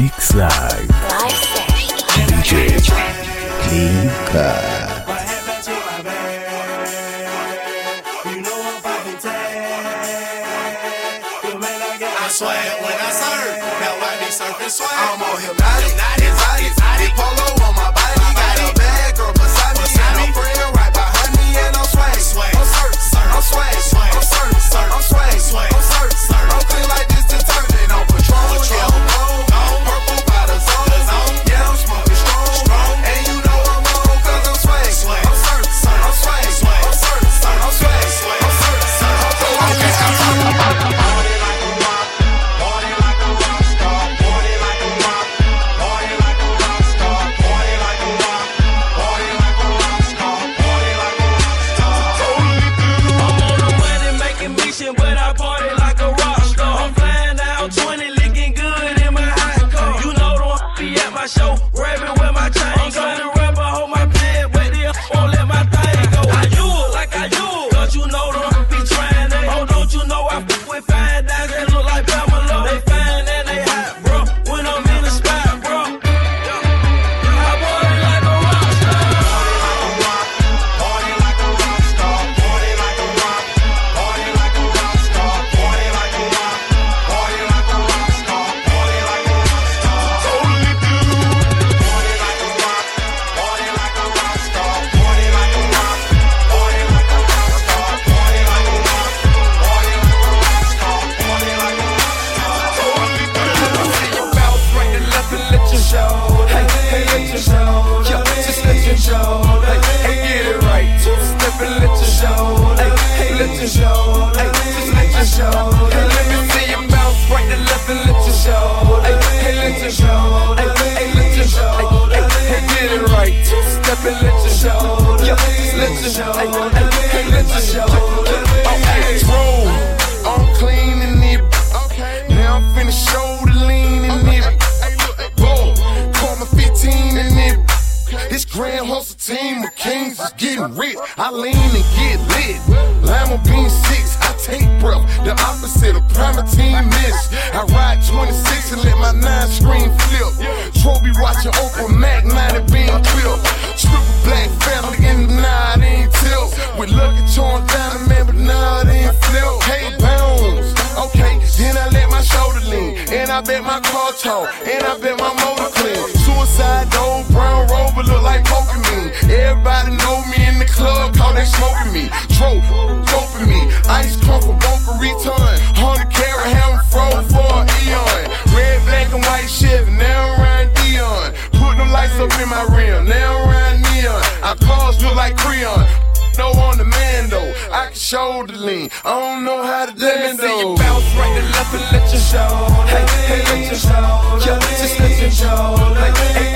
Mix Live. DJ Clean swag when I surf. Now I be surfing swag. I'm on hypnotic, exotic, exotic. Polo on my body, got a bad girl beside me. And a friend right behind me, and I'm swag. I'm surf, I'm swag, I'm surf, I'm swag. I'm it. Now I'm finna lean in it. Call 15 in it. This grand hustle team of kings is getting rich. I lean and get lit. Six, I take. The opposite of prime. I ride 26 and let my nine flip. Watching Oprah Mac 90 being clipped. Triple black family in the nine with lucky torn down a man, but now it ain't flip. Hey, bones. Okay, then I let my shoulder lean. And I bet my car tall. And I bet my motor clean. Suicide, old brown rover look like Pokemon. Everybody know me in the club, call they smoking me. Trope, dope me. Ice crumble, bunker return. 100 carat, ham fro, up in my rim. Now I'm around neon. Our cars look like Creon. No on the man though. I can shoulder lean. I don't know how to let me see you bounce right to left and let your shoulder. Hey, hey, let your shoulder. Yeah, just let your shoulder. Hey, hey,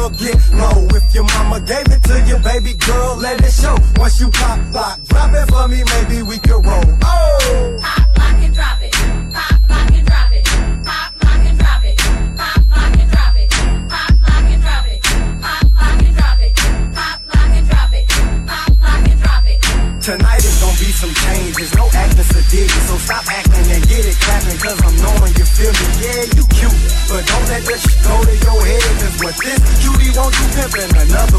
girl, get low. If your mama gave it to you, baby girl, let it show. Once you pop, pop, drop it for me, maybe we can roll. Oh! living another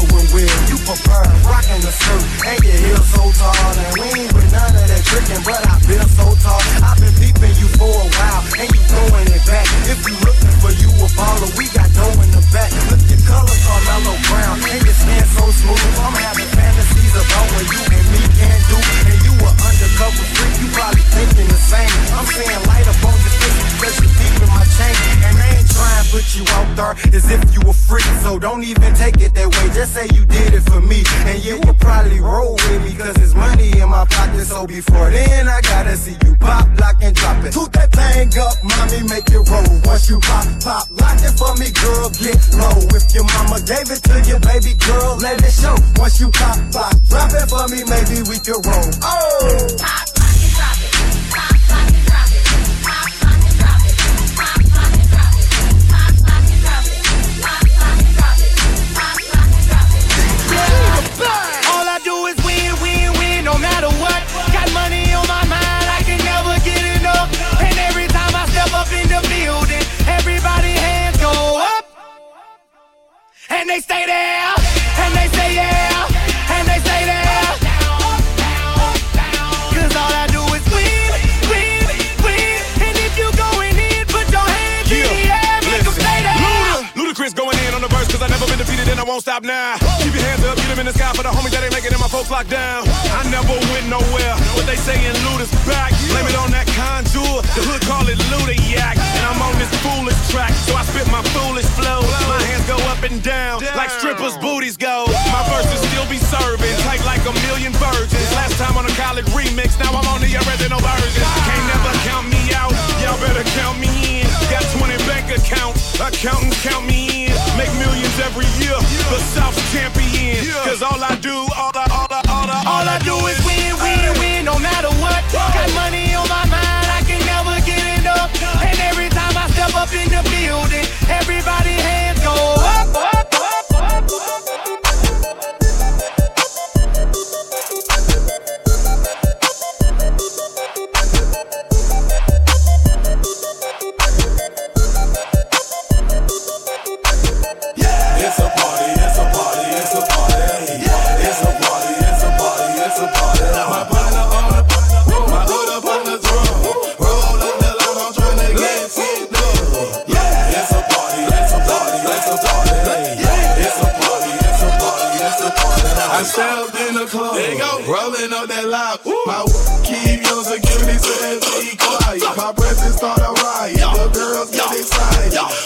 Pop, pop, drop it for me, maybe we can roll. Oh! Pop. Pop, drop it. Pop, drop it. Pop, drop it. Pop, drop it. Pop, drop it. Pop, drop it. All I do is win, win, win, no matter what. Got money on my mind, I can never get enough. And every time I step up in the building, everybody hands go up. And they stay there, and they say yeah, and I won't stop now. Keep your hands up, get them in the sky for the homies that ain't making it, my folks locked down. I never went nowhere, but they saying Luda's back. Blame it on that Conjure, the hood call it Luda Yak. And I'm on this foolish track, so I spit my foolish flow. My hands go up and down, like strippers' booties go. My verses still be serving, tight like a million virgins. Last time on a college remix, now I'm on the original version. Can't never count me out, y'all better count me in. Got 20 bank accounts, accountants count me in. Make millions every year, the South's champion. Cause all I do, all I, all I, all I, All I do is stepped in the club, there you go. rolling up that loud. My keep your security says be quiet. My presence start a riot. The girls get excited.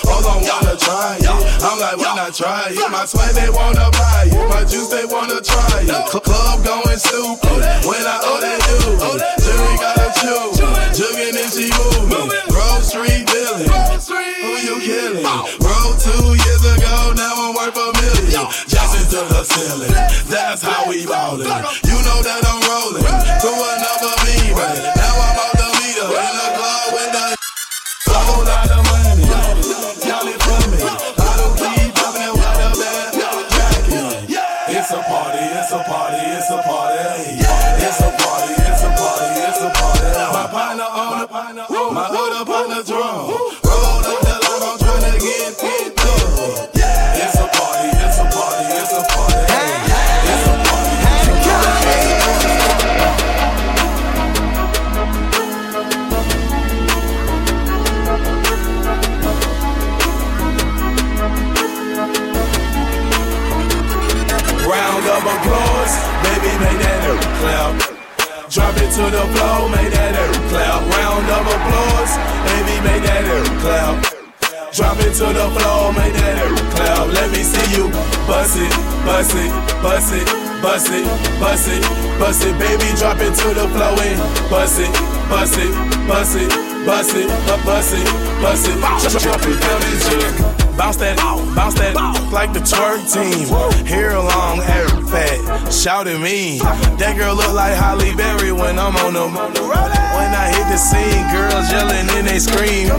Hold on, wanna try it. I'm like, why not try it? My sweat they wanna buy it. My juice they wanna try it. Club going stupid. When I owe that dude, Jury gotta chew. Jugging and she moving. Grove Street dealing. Who you killing? Roll two years ago, now I'm worth a million. Jackson to the ceiling. That's how we ballin'. You know that I'm rolling to another beat. Now I'm out the meter in the club with the to the floor, make that earth clap. Round of applause, baby, make that earth clap. Drop it to the floor, make that earth clap. Let me see you bust it, bust it, bust it, bust it, bust it, bust it, baby. Drop it to the floor and bust it, bust it, bust it, bust it, uh, bust it, bust it. Jump it down. Bounce that, bounce that, like the twerk team. Hair long, hair fat, shout at me. That girl look like Halle Berry when I'm on them. When I hit the scene, girls yelling and they scream.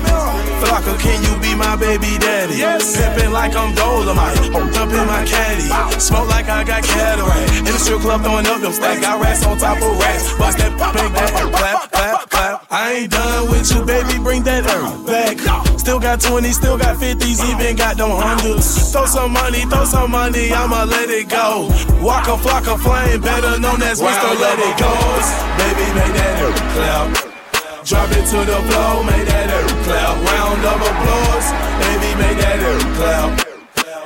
Flocka, can you be my baby daddy? Yes. Pimpin' like I'm Dolomite, up in my caddy. Smoke like I got cataract. In the strip club throwing up them stacks. Got racks on top of racks. Bust that pink that clap, clap, clap. I ain't done with you, baby. Bring that herb back. Still got 20s, still got 50s, even got them hundreds. Throw some money, throw some money, I'ma let it go. Waka Flocka Flame, better known as Mr. Let It Go. Baby, make that herb clap. Drop it to the floor, make that herb clap. Round of applause, baby, make that herb clap.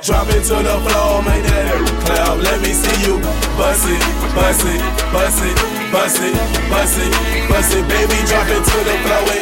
Drop it to the floor, make that herb clap. Let me see you bust it, bust it, bust it, bust it, bust it, bust it, baby. Drop it to the floor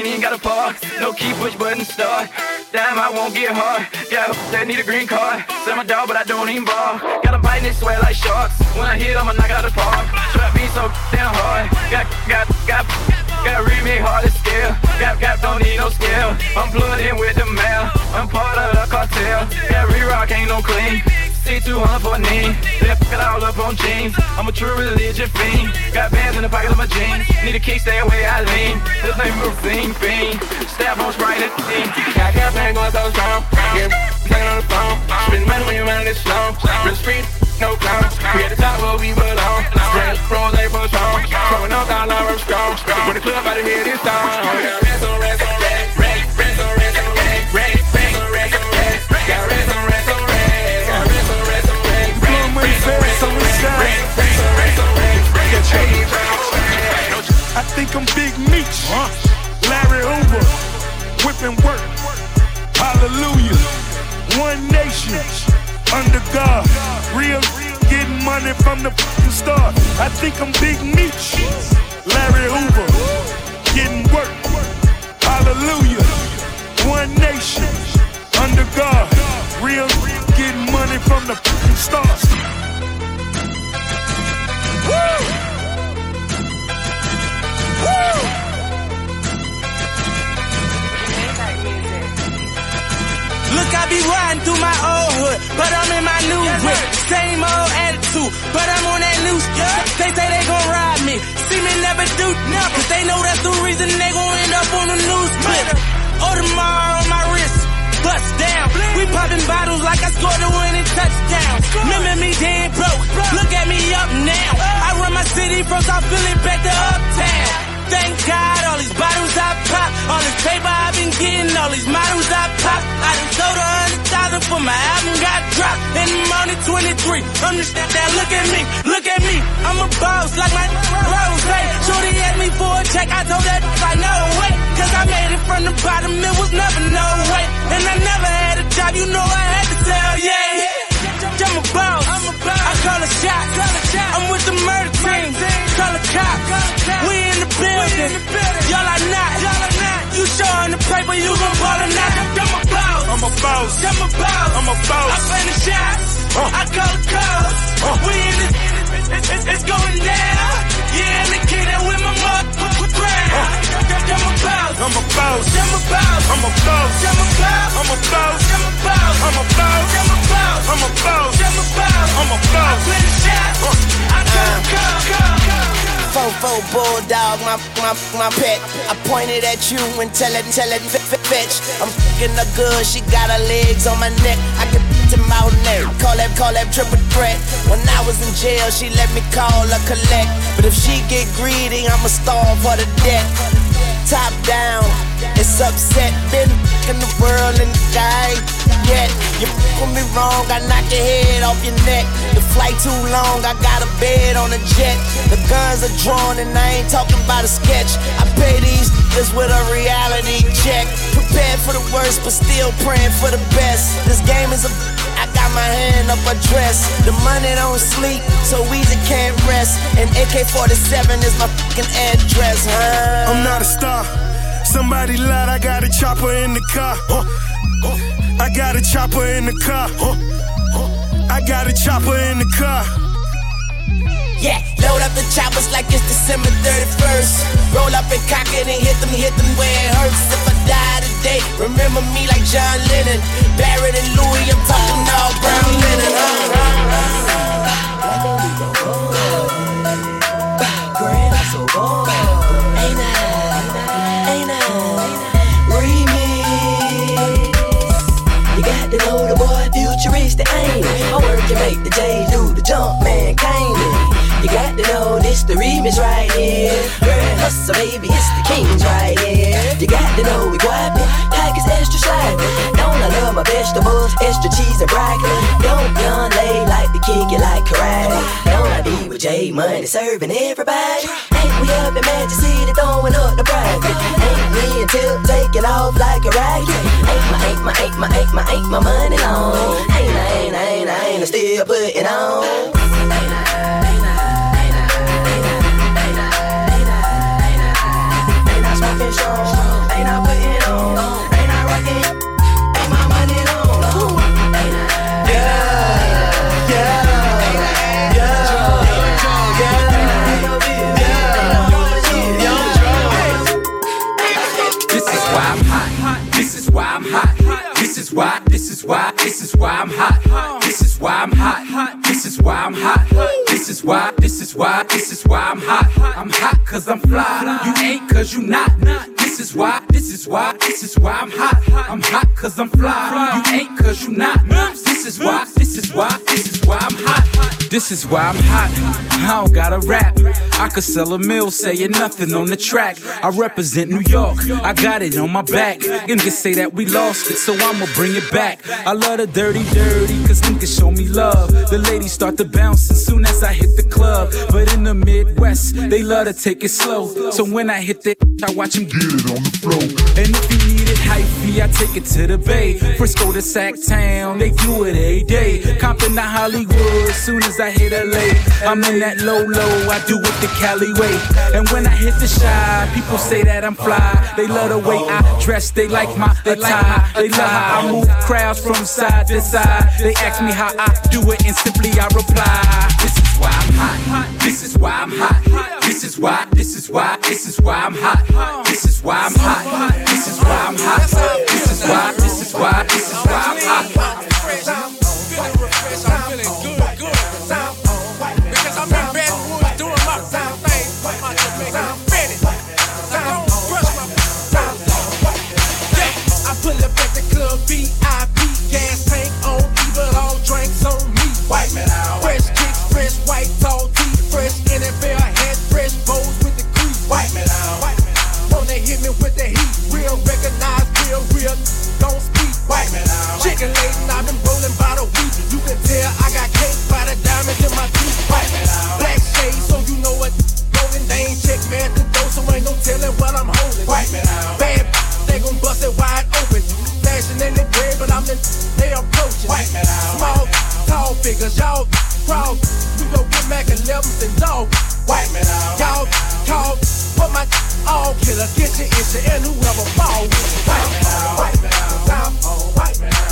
ain't even got a park. No key, push button start. Damn, I won't get hard. Got that need a green card. Sell my dog, but I don't even ball. Got a bite and sweat like sharks. When I hit, I'ma knock out the park. Trap beat so damn hard. Got, got, got. Got remake hard to scale. Gap, gap, don't need no scale. I'm plugged in with the mail. I'm part of the cartel. Got re-rock, ain't no clean. C200 for a knee. Left it all up on jeans. I'm a true religion fiend. Got bands in the pocket of my jeans. Need a key, stay away, I lean. This ain't move, fiend. Stab on Sprite and team. Got caffeine going so strong. Get playing on the phone. Spend money when your mind is slow. Real street, no clowns. We at the top where we belong. Brand rose for song. Throwing out dollar, I'm strong. When the club out of here, this time. Oh, Got I think I'm Big Meech. Larry Hoover. Whipping work. Hallelujah. One nation. Under God. Real getting money from the fucking start. I think I'm Big Meech. Larry Hoover. Getting work. Hallelujah. One nation. Under God. Real getting money from the fucking start. But I'm in my new whip. Same old attitude, but I'm on that loose. They say they gon' ride me, see me never do nothing. Cause they know that's the reason they gon' end up on the news clip. Oh, Audemars on my wrist, bust down. We popping bottles like I scored a winning touchdown. Remember me dead broke, look at me up now. I run my city from South Philly back to uptown. Thank God, all these bottles I pop, all this paper I've been getting, all these models I pop. I done sold a hundred thousand for my album And I'm only 23. Understand that? Look at me, look at me. I'm a boss like my rose. Hey, Shorty asked me for a check, I told that I no way. Cause I made it from the bottom, it was never no way. And I never had a job, you know I had to sell, yeah. I'm a boss. I'm a boss. I call a shot. Call a shot. I'm with the murder team. Call a cop. We in the building. Y'all are not. Y'all are not. You showing the paper, you gon' ball or not. I'm a boss. I'm a boss. I'm a boss. I'm a boss. I play the shots. I call the calls. We in the. It's, it's, it's going down. Yeah, and the kid that with my motherfucking crown. I'm a boss. I'm a boss. I'm a boss. I'm a boss. I'm a boss. I'm a boss. I'm a boss. I'm a boss. I'm a boss. I'm a boss. I'm a boss. I'm a I boss. play the shots. I call the calls. Fofo bulldog, my my my pet. I pointed at you and tell it, tell it, f- f- fetch. I'm fucking her good, she got her legs on my neck. I can to mouth neck. Call that, call that triple threat. When I was in jail, she let me call her collect. But if she get greedy, I'ma starve her to death. Top down, it's upset. Been in the world and I ain't yet. You fuck with me wrong, I knock your head off your neck. The flight too long, I got a bed on a jet. The guns are drawn and I ain't talking about a sketch. I pay these niggas with a reality check. Prepared for the worst, but still praying for the best. This game is a I got my hand up a dress. The money don't sleep, so Weezy can't rest. And AK-47 is my fucking address, huh? I'm not a star. Somebody lied, I got a chopper in the car. Huh. I got a chopper in the car. Huh. I got a chopper in the car. Yeah, load up the choppers like it's December 31st. Roll up and cock it and hit them, hit them where it hurts. If I die today, remember me like John Lennon. Barrett and Louis, I'm talking all brown linen, huh? You got to know this the remix right here. Girl, hustle baby, it's the kings right here. You got to know we guapi, package extra sloppy. Don't I love my vegetables, extra cheese and broccoli? Don't young lay like the kick it like karate. Don't I be with J Money serving everybody? Ain't we up in Magic City throwing up the private? Ain't me until taking off like a rocket? Ain't my, ain't my, ain't my, ain't my, ain't my money long? Ain't I, ain't I, ain't I, ain't I still putting on? Smoking strong? Ain't I putting on? Ain't I I? Yeah, yeah, yeah, This is why I'm hot. This is why I'm hot. This is why. This is why. This is why I'm hot. This is why I'm hot. This is why I'm hot. This is why. This is why. This is why I'm hot. I'm hot cause I'm fly. You ain't cause you not. This is why. This is why. This is why I'm hot. I'm hot cause I'm fly. You ain't cause you not. This is why. This is why. This is why I'm hot. This is why I'm hot. I don't gotta rap. I could sell a mill saying nothing on the track. I represent New York. I got it on my back. You niggas say that we lost it, so I'ma bring it back. I love the dirty, dirty, cause niggas show me love. The ladies start to bounce as soon as I hit the club. But in the Midwest, they love to take it slow. So when I hit the, I watch them get it on the floor. And if you need it hypey, I take it to the Bay. Frisco to Sac Town, they do it every day. Compton to Hollywood, soon as I hit LA. I'm in that low low, I do it the Cali way. And when I hit the shy, people say that I'm fly. They love the way I dress, they like my attire. They love how I move crowds from side to side. They ask me how I do it, and simply I reply. This is why I'm hot. This is why I'm hot. This is why. This is why. This is why I'm hot. This is why I'm hot. This is why I'm hot. This is why. This is why. This is why I'm hot. Feeling refreshed, I'm feeling good, figures, y'all crawl. We go get Mac 11s and dog. White man out. Y'all call, put my all killer, get your issue, and whoever fall with you. White man out. White man out. White man out.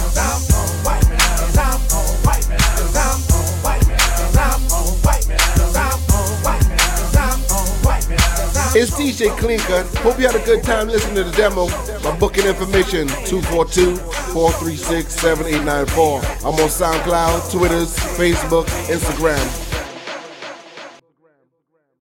It's DJ Cut. Hope you had a good time listening to the demo. My booking information 242-436-7894. I'm on SoundCloud, Twitters, Facebook, Instagram.